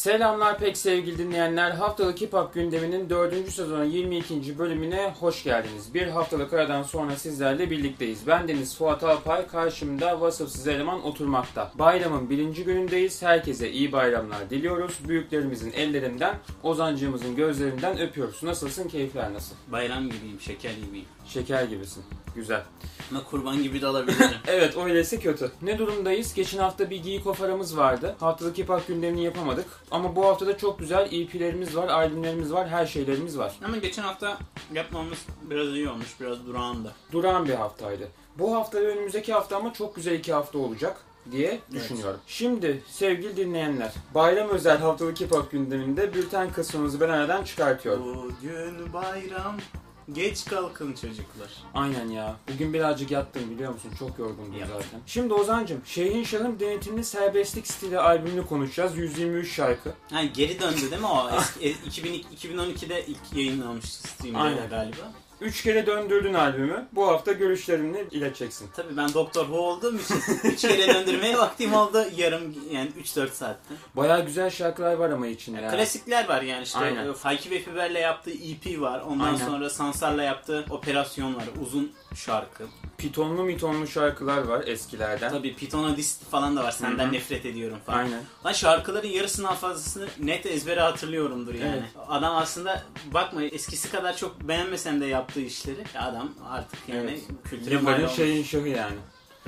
Selamlar pek sevgili dinleyenler. Haftalık Hip Hop gündeminin 4. sezonu 22. bölümüne hoş geldiniz. Bir haftalık aradan sonra sizlerle birlikteyiz. Ben Deniz Fuat Alpay, karşımda vasıfsız eleman oturmakta. Bayramın birinci günündeyiz. Herkese iyi bayramlar diliyoruz. Büyüklerimizin ellerinden, Ozancığımızın gözlerinden öpüyoruz. Nasılsın, keyifler nasıl? Bayram gibiyim, şeker gibiyim. Şeker gibisin. Güzel. Ama kurban gibi de alabilirim. Evet öyleyse kötü. Ne durumdayız? Geçen hafta bir giyik ofaramız vardı. Haftalık hip gündemini yapamadık. Ama bu hafta da çok güzel EP'lerimiz var, albümlerimiz var, her şeylerimiz var. Ama geçen hafta yapmamız biraz iyi olmuş, biraz durağandı. Duran bir haftaydı. Bu hafta ve önümüzdeki hafta ama çok güzel iki hafta olacak diye düşünüyorum. Şimdi sevgili dinleyenler, bayram özel haftalık hip hop gündeminde bülten kısmımızı ben aradan çıkartıyorum. Bugün bayram, geç kalkın çocuklar. Aynen ya. Bugün birazcık yattım biliyor musun? Çok yorgundum Yattım. zaten. Şimdi Ozan'cım, Şeyhin Şah'ın denetimli serbestlik stili albümünü konuşacağız. 123 şarkı. Ha, geri döndü değil mi o? Eski, e, 2000, 2012'de ilk yayınlanmıştı Steam'de Aynen. galiba. Üç kere döndürdün albümü. Bu hafta görüşlerini ileteceksin. Tabii ben Doktor Who olduğum için 3 kere döndürmeye vaktim oldu yarım yani 3-4 saatte. Bayağı güzel şarkılar var ama içinde. ya. Klasikler var yani işte Aynen. e, Hayki ve Fiber'le yaptığı EP var. Ondan Aynen. sonra Sansar'la yaptığı operasyon var. Uzun şarkı. Pitonlu mitonlu şarkılar var eskilerden. Tabii Python'a Dist falan da var. Senden Hı hı. nefret ediyorum falan. Aynen. Lan şarkıların yarısından fazlasını net ezbere hatırlıyorumdur yani. Evet. Adam aslında bakma eskisi kadar çok beğenmesem de yaptığı işleri adam artık yani Evet. kültüre mal olmuş. şeyin şahı yani.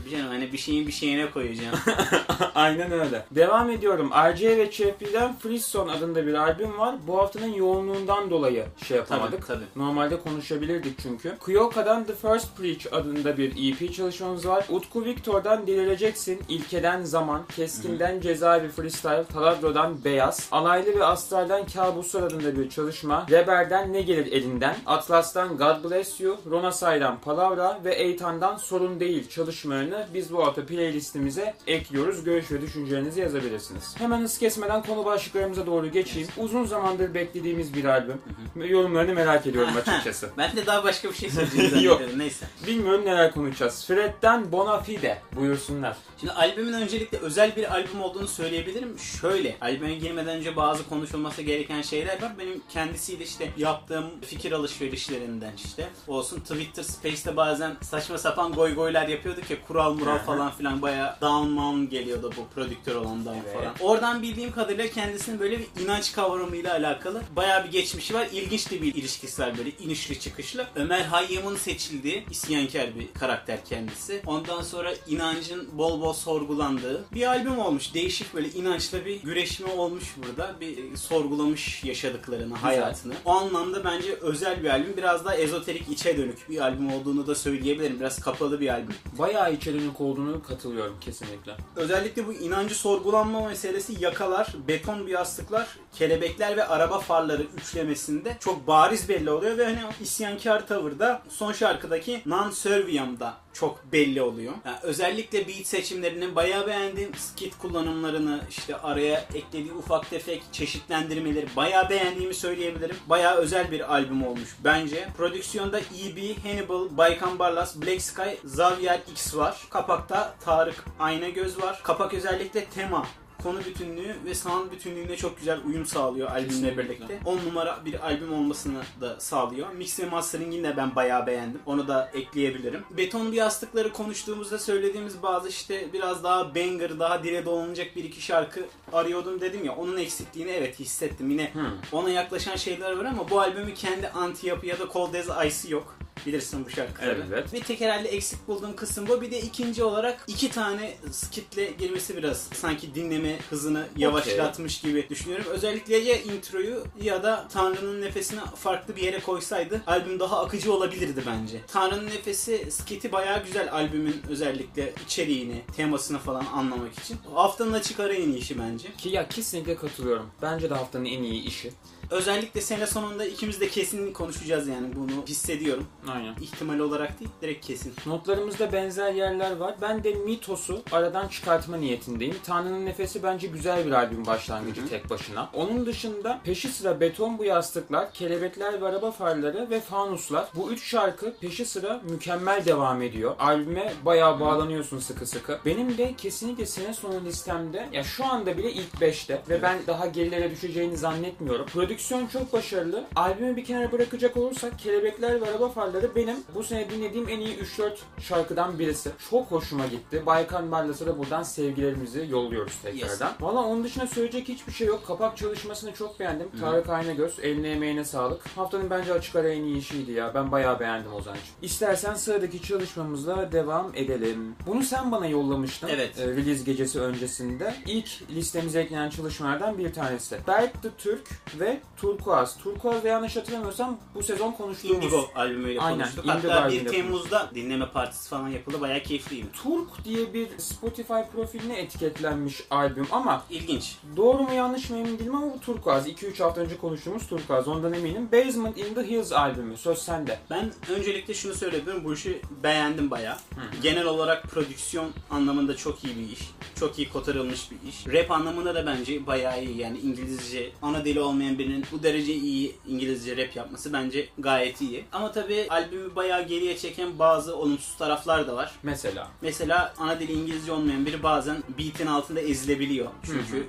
Tabii canım hani bir şeyin bir şeyine koyacağım. Aynen öyle. Devam ediyorum. RC ve Chappi'den Frisson adında bir albüm var. Bu haftanın yoğunluğundan dolayı şey yapamadık. tabii. Normalde konuşabilirdik çünkü. Kyoka'dan The First Preach adında bir EP çalışmamız var. Utku Victor'dan Delireceksin, İlke'den Zaman, Keskin'den Cezaevi Freestyle, Taladro'dan Beyaz, Alaylı ve Astral'den Kabuslar adında bir çalışma, Reber'den Ne Gelir Elinden, Atlas'tan God Bless You, Ronasay'dan Palavra ve Eytan'dan Sorun Değil çalışmalarını biz bu hafta playlistimize ekliyoruz. Görüş ve düşüncelerinizi yazabilirsiniz. Hemen hız kesmeden konu başlıklarımıza doğru geçeyim. Uzun zamandır beklediğimiz bir albüm. Yorumlarını merak ediyorum açıkçası. ben de daha başka bir şey söyleyeceğim Yok. Neyse. Bilmiyorum neler konuşacağız. Fred'den Bonafide buyursunlar. Şimdi albümün öncelikle özel bir albüm olduğunu söyleyebilirim. Şöyle, albüme girmeden önce bazı konuşulması gereken şeyler var. Benim kendisiyle işte yaptığım fikir alışverişlerinden işte olsun. Twitter Space'te bazen saçma sapan goy goylar yapıyorduk ya kural mural falan filan baya down mound geliyordu bu prodüktör olan down Evet. falan. Oradan bildiğim kadarıyla kendisinin böyle bir inanç kavramıyla alakalı baya bir geçmişi var. İlginç de bir ilişkisi var böyle inişli çıkışlı. Ömer Hayyam'ın seçildiği isyankar bir karakter kendisi. Ondan sonra inancın bol bol sorgulandığı bir albüm olmuş. Değişik böyle inançla bir güreşme olmuş burada. Bir sorgulamış yaşadıklarını, hayatını. O anlamda bence özel bir albüm. Biraz daha ezoterik içe dönük bir albüm olduğunu da söyleyebilirim. Biraz kapalı bir albüm. Bayağı içerilik olduğunu katılıyorum kesinlikle. Özellikle bu inancı sorgulanma meselesi yakalar, beton bir yastıklar, kelebekler ve araba farları üçlemesinde çok bariz belli oluyor ve hani isyankar tavırda son şarkıdaki Non Serviam'da çok belli oluyor. Yani özellikle beat seçimlerini bayağı beğendim. Skit kullanımlarını işte araya eklediği ufak tefek çeşitlendirmeleri bayağı beğendiğimi söyleyebilirim. Bayağı özel bir albüm olmuş bence. Prodüksiyonda EB, Hannibal, Baykan Barlas, Black Sky, Xavier X var. Kapakta Tarık Aynagöz var. Kapak özellikle tema konu bütünlüğü ve sound bütünlüğüne çok güzel uyum sağlıyor albümle birlikte. 10 numara bir albüm olmasını da sağlıyor. Mix ve masteringini de ben bayağı beğendim. Onu da ekleyebilirim. Beton bir yastıkları konuştuğumuzda söylediğimiz bazı işte biraz daha banger, daha dile dolanacak bir iki şarkı arıyordum dedim ya. Onun eksikliğini evet hissettim. Yine Hmm. ona yaklaşan şeyler var ama bu albümü kendi anti yapı ya da Cold as Ice'ı yok. Bilirsin bu şarkıları. Evet. Ve tek herhalde eksik bulduğum kısım bu. Bir de ikinci olarak iki tane skitle girmesi biraz sanki dinleme hızını yavaşlatmış gibi düşünüyorum. Özellikle ya introyu ya da Tanrı'nın nefesini farklı bir yere koysaydı albüm daha akıcı olabilirdi bence. Tanrı'nın nefesi skiti bayağı güzel albümün özellikle içeriğini, temasını falan anlamak için. Haftanın açık ara en iyi işi bence. Ki ya kesinlikle katılıyorum. Bence de haftanın en iyi işi. Özellikle sene sonunda ikimiz de kesin konuşacağız yani bunu hissediyorum. Aynen. İhtimal olarak değil direkt kesin. Notlarımızda benzer yerler var. Ben de Mitos'u aradan çıkartma niyetindeyim. Tanrı'nın Nefesi bence güzel bir albüm başlangıcı Hı hı. tek başına. Onun dışında peşi sıra Beton Bu Yastıklar, Kelebekler ve Araba Farları ve Fanuslar. Bu üç şarkı peşi sıra mükemmel devam ediyor. Albüme bayağı bağlanıyorsun sıkı sıkı. Benim de kesinlikle sene sonu listemde ya şu anda bile ilk 5'te ve ben daha gerilere düşeceğini zannetmiyorum. Prodüksiyon çok başarılı. Albümü bir kenara bırakacak olursak Kelebekler ve Araba Farları benim bu sene dinlediğim en iyi 3-4 şarkıdan birisi. Çok hoşuma gitti. Baykan Barlas'a da buradan sevgilerimizi yolluyoruz tekrardan. Valla onun dışında söyleyecek hiçbir şey yok. Kapak çalışmasını çok beğendim. Tarık Aynagöz eline emeğine sağlık. Haftanın bence açık ara en iyi işiydi ya. Ben bayağı beğendim Ozan'cığım. İstersen sıradaki çalışmamızla devam edelim. Bunu sen bana yollamıştın. Evet. e, release gecesi öncesinde. İlk listemize eklenen çalışmalardan bir tanesi. Berk the Türk ve Turkuaz. Turkuaz da yanlış hatırlamıyorsam bu sezon konuştuğumuz. Indigo albümüyle Aynen, konuştuk. Hatta 1 albümüyle Temmuz'da dinleme partisi falan yapıldı. Bayağı keyifliydi. Turk diye bir Spotify profiline etiketlenmiş albüm ama İlginç. Doğru mu yanlış mı emin değilim ama bu Turkuaz. 2-3 hafta önce konuştuğumuz Turkuaz. Ondan eminim. Basement in the Hills albümü. Söz sende. Ben öncelikle şunu söyleyebilirim. Bu işi beğendim bayağı. Genel olarak prodüksiyon anlamında çok iyi bir iş. Çok iyi kotarılmış bir iş. Rap anlamında da bence bayağı iyi. Yani İngilizce ana dili olmayan birinin bu derece iyi İngilizce rap yapması bence gayet iyi. Ama tabii albümü bayağı geriye çeken bazı olumsuz taraflar da var. Mesela. Mesela ana dili İngilizce olmayan biri bazen beat'in altında ezilebiliyor. Çünkü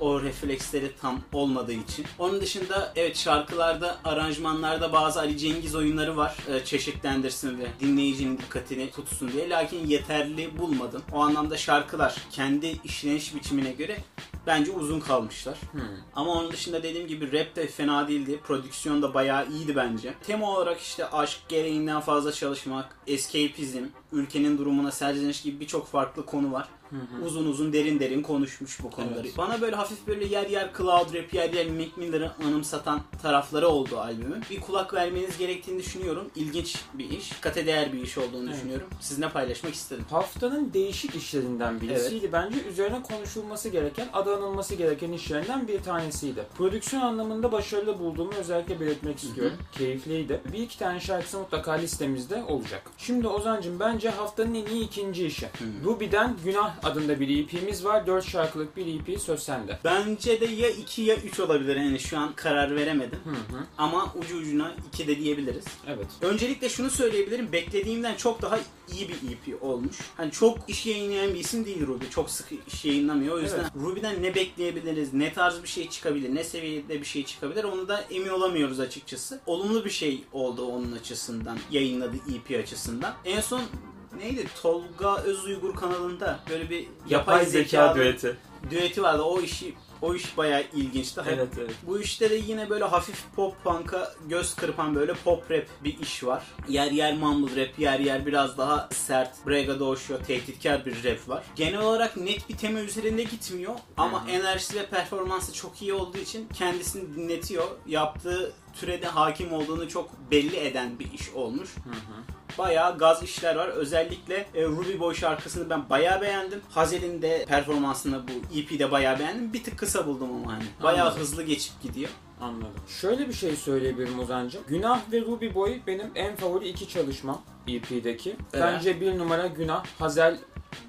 o refleksleri tam olmadığı için. Onun dışında evet şarkılarda, aranjmanlarda bazı Ali Cengiz oyunları var. Ee, çeşitlendirsin ve dinleyicinin dikkatini tutsun diye. Lakin yeterli bulmadım. O anlamda şarkılar kendi işleniş biçimine göre bence uzun kalmışlar. Hmm. Ama onun dışında dediğim gibi rap de fena değildi. Prodüksiyon da bayağı iyiydi bence. Tema olarak işte aşk gereğinden fazla çalışmak, escapism, ülkenin durumuna serzeniş gibi birçok farklı konu var. Uzun uzun derin derin konuşmuş bu konuları. Evet. Bana böyle hafif böyle yer yer cloud rap, yer yer Mac Miller'ı anımsatan tarafları oldu albümün. Bir kulak vermeniz gerektiğini düşünüyorum. İlginç bir iş. Kate değer bir iş olduğunu Evet. düşünüyorum. Sizinle paylaşmak istedim. Haftanın değişik işlerinden birisiydi. Bence üzerine konuşulması gereken, adı anılması gereken işlerinden bir tanesiydi. Prodüksiyon anlamında başarılı bulduğumu özellikle belirtmek istiyorum. Keyifliydi. Bir iki tane şarkısı mutlaka listemizde olacak. Şimdi Ozan'cım bence haftanın en iyi ikinci işi. Ruby'den Günah adında bir EP'miz var. 4 şarkılık bir EP söz sende. Bence de ya 2 ya 3 olabilir. Yani şu an karar veremedim. Hı hı. Ama ucu ucuna 2 de diyebiliriz. Evet. Öncelikle şunu söyleyebilirim. Beklediğimden çok daha iyi bir EP olmuş. Hani çok iş yayınlayan bir isim değil Ruby. Çok sık iş yayınlamıyor. O yüzden Evet. Ruby'den ne bekleyebiliriz, ne tarz bir şey çıkabilir, ne seviyede bir şey çıkabilir onu da emin olamıyoruz açıkçası. Olumlu bir şey oldu onun açısından, yayınladığı EP açısından. En son neydi? Tolga Özuygur kanalında böyle bir yapay, zeka düeti. düeti vardı. O işi o iş bayağı ilginçti. Evet evet. Bu işte de yine böyle hafif pop punk'a göz kırpan böyle pop rap bir iş var. Yer yer mumble rap, yer yer biraz daha sert, brega doğuşuyor, tehditkar bir rap var. Genel olarak net bir tema üzerinde gitmiyor ama enerjisi ve performansı çok iyi olduğu için kendisini dinletiyor. Yaptığı türede hakim olduğunu çok belli eden bir iş olmuş. Bayağı gaz işler var. Özellikle e, Ruby Boy şarkısını ben bayağı beğendim. Hazel'in de performansını bu EP'de bayağı beğendim. Bir tık kısa buldum ama hani. Bayağı Anladım. hızlı geçip gidiyor. Anladım. Şöyle bir şey söyleyebilirim Ozan'cığım. Günah ve Ruby Boy benim en favori iki çalışmam EP'deki. Evet. Bence bir numara Günah. Hazel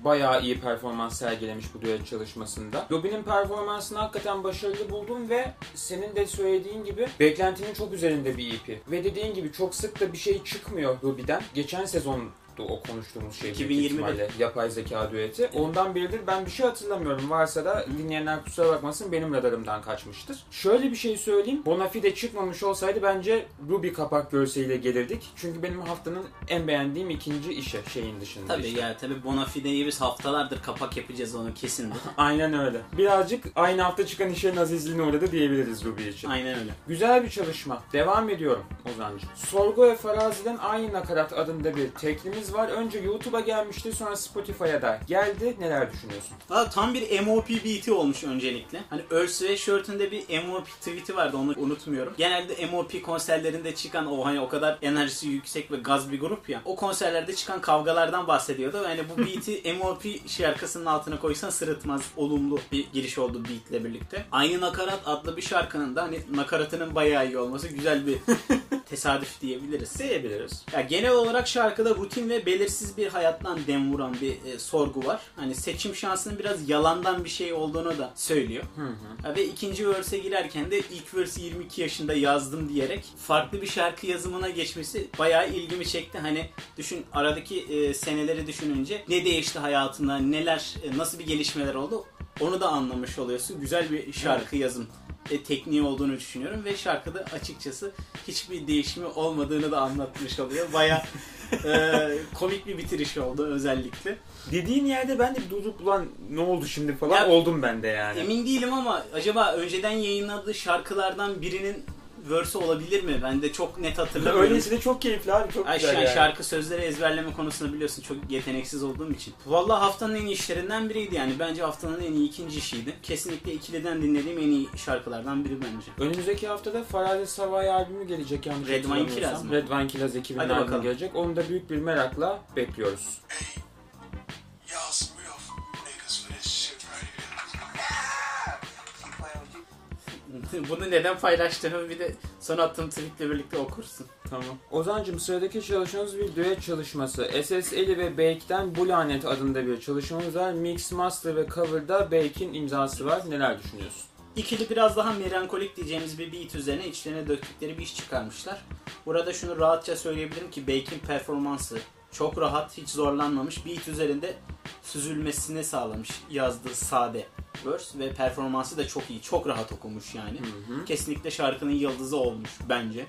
bayağı iyi performans sergilemiş bu düet çalışmasında. Ruby'nin performansını hakikaten başarılı buldum ve senin de söylediğin gibi beklentinin çok üzerinde bir EP. Ve dediğin gibi çok sık da bir şey çıkmıyor Ruby'den. Geçen sezon o konuştuğumuz şey büyük 2020'de. ihtimalle yapay zeka düeti. Ondan beridir ben bir şey hatırlamıyorum. Varsa da dinleyenler kusura bakmasın benim radarımdan kaçmıştır. Şöyle bir şey söyleyeyim. Bonafide çıkmamış olsaydı bence Ruby kapak görseliyle gelirdik. Çünkü benim haftanın en beğendiğim ikinci işi şeyin dışında. Tabii işte. ya tabii Bonafide'yi biz haftalardır kapak yapacağız onu kesindir. Aynen öyle. Birazcık aynı hafta çıkan işlerin azizliğine uğradı diyebiliriz Ruby için. Aynen öyle. Güzel bir çalışma. Devam ediyorum Ozan'cığım. Sorgu ve Farazi'den aynı nakarat adında bir teklimiz var. Önce YouTube'a gelmişti sonra Spotify'a da geldi. Neler düşünüyorsun? Valla tam bir MOP beat'i olmuş öncelikle. Hani Earth Sweatshirt'ün de bir MOP tweet'i vardı onu unutmuyorum. Genelde MOP konserlerinde çıkan o hani o kadar enerjisi yüksek ve gaz bir grup ya. O konserlerde çıkan kavgalardan bahsediyordu. Yani bu beat'i MOP şarkısının altına koysan sırıtmaz. Olumlu bir giriş oldu beat'le birlikte. Aynı Nakarat adlı bir şarkının da hani nakaratının bayağı iyi olması güzel bir tesadüf diyebiliriz. Diyebiliriz. Ya genel olarak şarkıda rutin ve belirsiz bir hayattan dem vuran bir e, sorgu var. Hani seçim şansının biraz yalandan bir şey olduğunu da söylüyor. Hı hı. Ve ikinci verse'e girerken de ilk verse'i 22 yaşında yazdım diyerek farklı bir şarkı yazımına geçmesi bayağı ilgimi çekti. Hani düşün aradaki e, seneleri düşününce ne değişti hayatında, neler, e, nasıl bir gelişmeler oldu onu da anlamış oluyorsun. Güzel bir şarkı yazım e, tekniği olduğunu düşünüyorum ve şarkıda açıkçası hiçbir değişimi olmadığını da anlatmış oluyor. Baya komik bir bitiriş oldu özellikle. Dediğin yerde ben de bir durup ulan ne oldu şimdi falan Ya- oldum ben de yani. Emin değilim ama acaba önceden yayınladığı şarkılardan birinin verse olabilir mi? Ben de çok net hatırlamıyorum. Öylesi de çok keyifli abi çok Ay, güzel yani. şarkı sözleri ezberleme konusunda biliyorsun çok yeteneksiz olduğum için. Vallahi haftanın en iyi işlerinden biriydi yani. Bence haftanın en iyi ikinci işiydi. Kesinlikle ikiliden dinlediğim en iyi şarkılardan biri bence. Önümüzdeki haftada Farazi Savay albümü gelecek yanlış Red Wine. Killaz mı? Red Wine Killaz ekibinin albümü gelecek. Onu da büyük bir merakla bekliyoruz. Y'all some Bunu neden paylaştığımı bir de son attığım tweetle birlikte okursun. Tamam. Ozancım sıradaki çalışmamız bir düet çalışması. SS Eli ve Bake'den Bu Lanet adında bir çalışmamız var. Mix, Master ve Cover'da Bake'in imzası var. Neler düşünüyorsun? İkili biraz daha melankolik diyeceğimiz bir beat üzerine içlerine döktükleri bir iş çıkarmışlar. Burada şunu rahatça söyleyebilirim ki Bake'in performansı çok rahat, hiç zorlanmamış. Beat üzerinde süzülmesini sağlamış yazdığı sade verse ve performansı da çok iyi. Çok rahat okumuş yani. Kesinlikle şarkının yıldızı olmuş bence.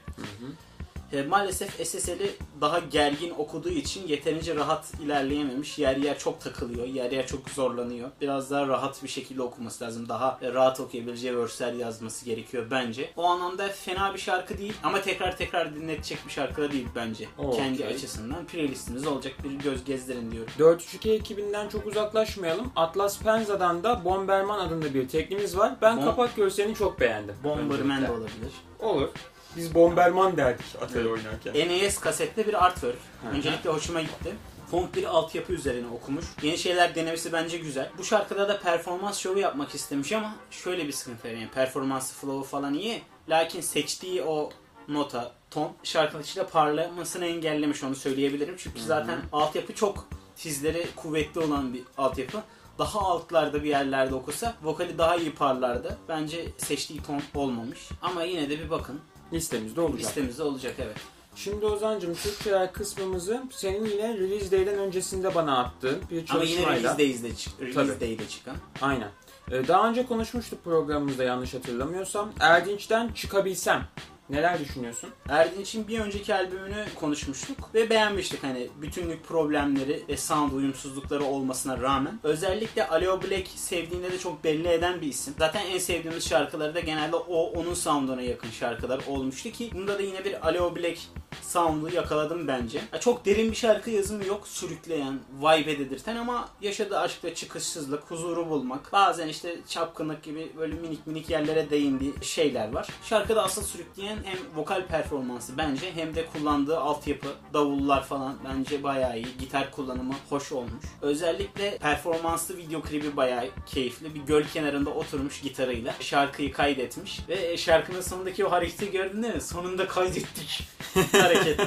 E, maalesef SSL'i daha gergin okuduğu için yeterince rahat ilerleyememiş. Yer yer çok takılıyor, yer yer çok zorlanıyor. Biraz daha rahat bir şekilde okuması lazım. Daha e, rahat okuyabileceği verse'ler yazması gerekiyor bence. O anlamda fena bir şarkı değil ama tekrar tekrar dinletecek bir şarkı da değil bence. Okey. Kendi açısından playlistimiz olacak bir göz gezdirin diyorum. 432 ekibinden çok uzaklaşmayalım. Atlas Penza'dan da Bomberman adında bir teknimiz var. Ben Bom- kapak görselini çok beğendim. Bomberman da olabilir. Olur. Biz Bomberman derdik Atari oynarken. NES kasette bir artwork. Öncelikle hoşuma gitti. Font bir altyapı üzerine okumuş. Yeni şeyler denemesi bence güzel. Bu şarkıda da performans şovu yapmak istemiş ama şöyle bir sıkıntı var. Yani performansı, flow'u falan iyi. Lakin seçtiği o nota, ton şarkının içinde parlamasını engellemiş onu söyleyebilirim. Çünkü zaten altyapı çok tizleri kuvvetli olan bir altyapı. Daha altlarda bir yerlerde okusa vokali daha iyi parlardı. Bence seçtiği ton olmamış. Ama yine de bir bakın. Listemizde olacak. Listemizde olacak evet. Şimdi Ozan'cım Türkçeler kısmımızı senin yine Release Day'den öncesinde bana attığın bir Ama yine çalışmayla. Release Days'de, çık- Release. Day'de çıkan. Aynen. Ee, Daha önce konuşmuştuk programımızda yanlış hatırlamıyorsam. Erdinç'ten çıkabilsem. Neler düşünüyorsun? Erdinç'in bir önceki albümünü konuşmuştuk ve beğenmiştik hani bütünlük problemleri ve sound uyumsuzlukları olmasına rağmen. Özellikle Aleo Black sevdiğinde de çok belli eden bir isim. Zaten en sevdiğimiz şarkıları da genelde o onun sound'una yakın şarkılar olmuştu ki bunda da yine bir Aleo Black sound'u yakaladım bence. Çok derin bir şarkı yazımı yok. Sürükleyen, vibe dedirten ama yaşadığı aşkta çıkışsızlık, huzuru bulmak. Bazen işte çapkınlık gibi böyle minik minik yerlere değindiği şeyler var. Şarkıda asıl sürükleyen hem vokal performansı bence hem de kullandığı altyapı, davullar falan bence bayağı iyi. Gitar kullanımı hoş olmuş. Özellikle performanslı video klibi bayağı keyifli. Bir göl kenarında oturmuş gitarıyla şarkıyı kaydetmiş ve şarkının sonundaki o hareketi gördün değil mi? Sonunda kaydettik hareket.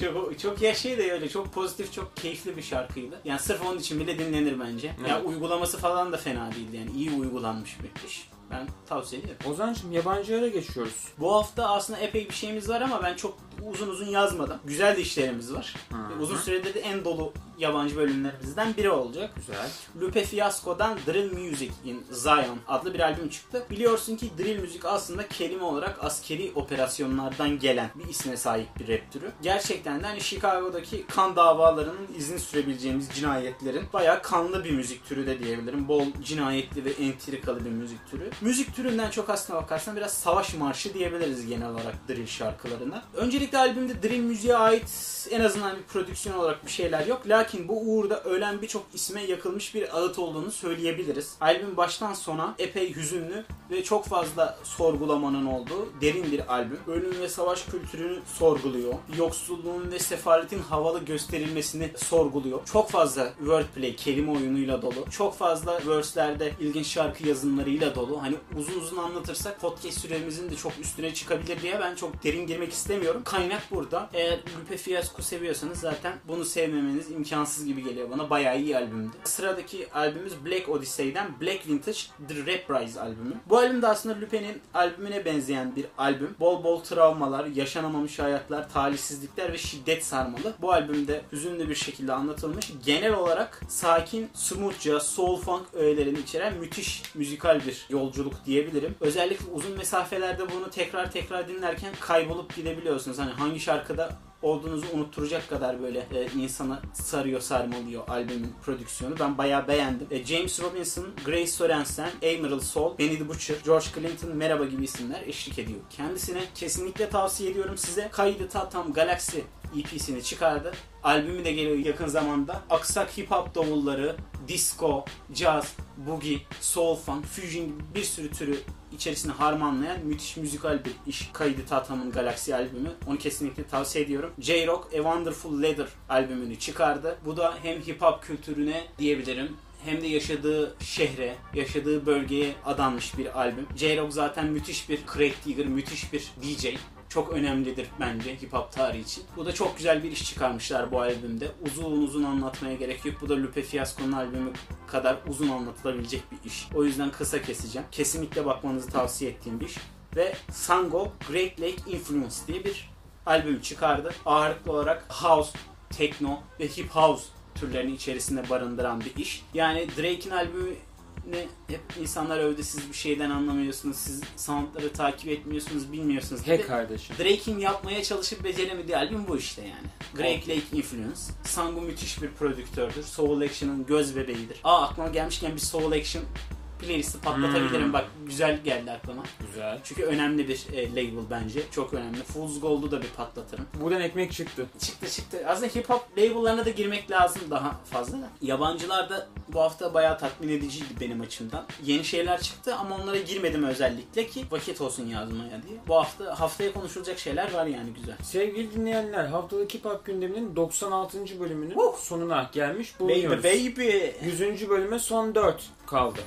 çok, çok ya şey de öyle çok pozitif çok keyifli bir şarkıydı. Yani sırf onun için bile dinlenir bence. Ya Evet. uygulaması falan da fena değildi yani iyi uygulanmış bir iş. Ben tavsiye ederim. Ozan'cım yabancılara geçiyoruz. Bu hafta aslında epey bir şeyimiz var ama ben çok uzun uzun yazmadım. Güzel de işlerimiz var. Hı. Uzun süredir de en dolu yabancı bölümlerimizden biri olacak. Güzel. Lupe Fiasco'dan Drill Music in Zion adlı bir albüm çıktı. Biliyorsun ki drill müzik aslında kelime olarak askeri operasyonlardan gelen bir isme sahip bir rap türü. Gerçekten de hani Chicago'daki kan davalarının izin sürebileceğimiz cinayetlerin bayağı kanlı bir müzik türü de diyebilirim. Bol cinayetli ve entrikalı bir müzik türü. Müzik türünden çok aslına bakarsan biraz savaş marşı diyebiliriz genel olarak drill şarkılarına. Öncelikle albümde Dream Müziğe ait en azından bir prodüksiyon olarak bir şeyler yok. Lakin bu uğurda ölen birçok isme yakılmış bir ağıt olduğunu söyleyebiliriz. Albüm baştan sona epey hüzünlü ve çok fazla sorgulamanın olduğu derin bir albüm. Ölüm ve savaş kültürünü sorguluyor. Yoksulluğun ve sefaletin havalı gösterilmesini sorguluyor. Çok fazla wordplay, kelime oyunuyla dolu. Çok fazla verse'lerde ilginç şarkı yazımlarıyla dolu. Hani uzun uzun anlatırsak podcast süremizin de çok üstüne çıkabilir diye ben çok derin girmek istemiyorum. Kaynak burada. Eğer Lupe Fiasco seviyorsanız zaten bunu sevmemeniz imkansız gibi geliyor bana. Bayağı iyi albümdü. Sıradaki albümümüz Black Odyssey'den Black Vintage The Reprise albümü. Bu albüm de aslında Lupe'nin albümüne benzeyen bir albüm. Bol bol travmalar, yaşanamamış hayatlar, talihsizlikler ve şiddet sarmalı. Bu albümde hüzünlü bir şekilde anlatılmış. Genel olarak sakin, smoothca, soul funk öğelerini içeren müthiş müzikal bir yolculuk diyebilirim. Özellikle uzun mesafelerde bunu tekrar tekrar dinlerken kaybolup gidebiliyorsunuz. Hani hangi şarkıda olduğunuzu unutturacak kadar böyle e, insanı sarıyor sarmalıyor albümün prodüksiyonu. Ben bayağı beğendim. E, James Robinson, Grace Sorensen, Emerald Soul, Benny the Butcher, George Clinton, Merhaba gibi isimler eşlik ediyor. Kendisine kesinlikle tavsiye ediyorum size. Kaydı Tatam Galaxy EP'sini çıkardı. Albümü de geliyor yakın zamanda. Aksak hip hop davulları, disco, jazz, boogie, soul funk, fusion gibi bir sürü türü içerisine harmanlayan müthiş müzikal bir iş. Kaydı Tatam'ın Galaxy albümü. Onu kesinlikle tavsiye ediyorum. J-Rock A Wonderful Leather albümünü çıkardı. Bu da hem hip hop kültürüne diyebilirim hem de yaşadığı şehre, yaşadığı bölgeye adanmış bir albüm. J-Rock zaten müthiş bir crate digger, müthiş bir DJ çok önemlidir bence hip hop tarihi için. Bu da çok güzel bir iş çıkarmışlar bu albümde. Uzun uzun anlatmaya gerek yok. Bu da Lupe Fiasco'nun albümü kadar uzun anlatılabilecek bir iş. O yüzden kısa keseceğim. Kesinlikle bakmanızı tavsiye ettiğim bir iş. Ve Sango Great Lake Influence diye bir albüm çıkardı. Ağırlıklı olarak house, techno ve hip house türlerini içerisinde barındıran bir iş. Yani Drake'in albümü ne hep insanlar övdü siz bir şeyden anlamıyorsunuz, siz soundları takip etmiyorsunuz, bilmiyorsunuz. He kardeşim. Drake'in yapmaya çalışıp beceremediği albüm bu işte yani. Great Lake Influence. Sango müthiş bir prodüktördür. Soul Action'ın göz bebeğidir. Aa aklıma gelmişken bir Soul Action playlisti patlatabilirim. Hmm. Bak güzel geldi aklıma. Güzel. Çünkü önemli bir e, label bence. Çok önemli. Fool's Gold'u da bir patlatırım. Buradan ekmek çıktı. Çıktı çıktı. Aslında hip hop label'larına da girmek lazım daha fazla da. Yabancılar da bu hafta bayağı tatmin ediciydi benim açımdan. Yeni şeyler çıktı ama onlara girmedim özellikle ki vakit olsun yazmaya diye. Bu hafta haftaya konuşulacak şeyler var yani güzel. Sevgili dinleyenler haftalık hip hop gündeminin 96. bölümünün Woo! sonuna gelmiş Baby bulunuyoruz. baby. 100. bölüme son 4 kaldı.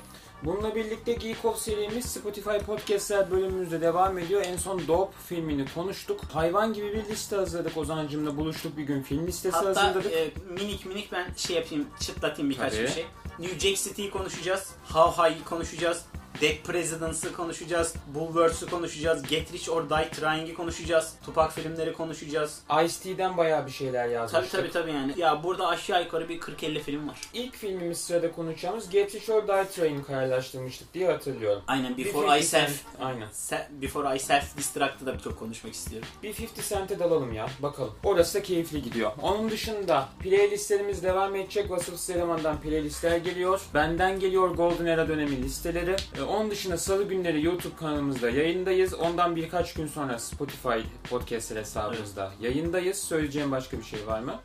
Bununla birlikte Geek Off serimiz Spotify Podcast'ler bölümümüzde devam ediyor. En son Dope filmini konuştuk. Hayvan gibi bir liste hazırladık. Ozan'cımla buluştuk bir gün film listesi Hatta hazırladık. e, minik minik ben şey yapayım, çıtlatayım birkaç Tabii. bir şey. New Jack City'yi konuşacağız. How High'yi konuşacağız. Dead Presidence'ı konuşacağız. Bulworth'u konuşacağız. Get Rich or Die Trying'i konuşacağız. Tupac filmleri konuşacağız. Ice-T'den bayağı bir şeyler Tabii yazmıştık. tabii tabii yani. Ya burada aşağı yukarı bir 40-50 film var. İlk filmimiz sırada konuşacağımız Get Rich or Die Trying kararlaştırmıştık diye hatırlıyorum. Aynen Bir Before 50 I Self Aynen. Se- Before I Self Destruct'ı da çok konuşmak istiyorum. Bir 50 Cent'e dalalım ya. Bakalım. Orası da keyifli gidiyor. Onun dışında playlistlerimiz devam edecek. Vasıfsız elemandan playlistler geliyor. Benden geliyor Golden Era dönemi listeleri. Ee, onun dışında salı günleri YouTube kanalımızda yayındayız. Ondan birkaç gün sonra Spotify podcast hesabımızda yayındayız. Söyleyeceğim başka bir şey var mı?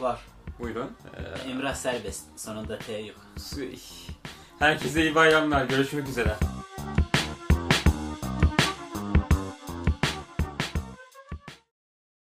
Var. Buyurun. Ee, Emrah Serbest. Sonunda T yok. Herkese iyi bayramlar. Görüşmek üzere.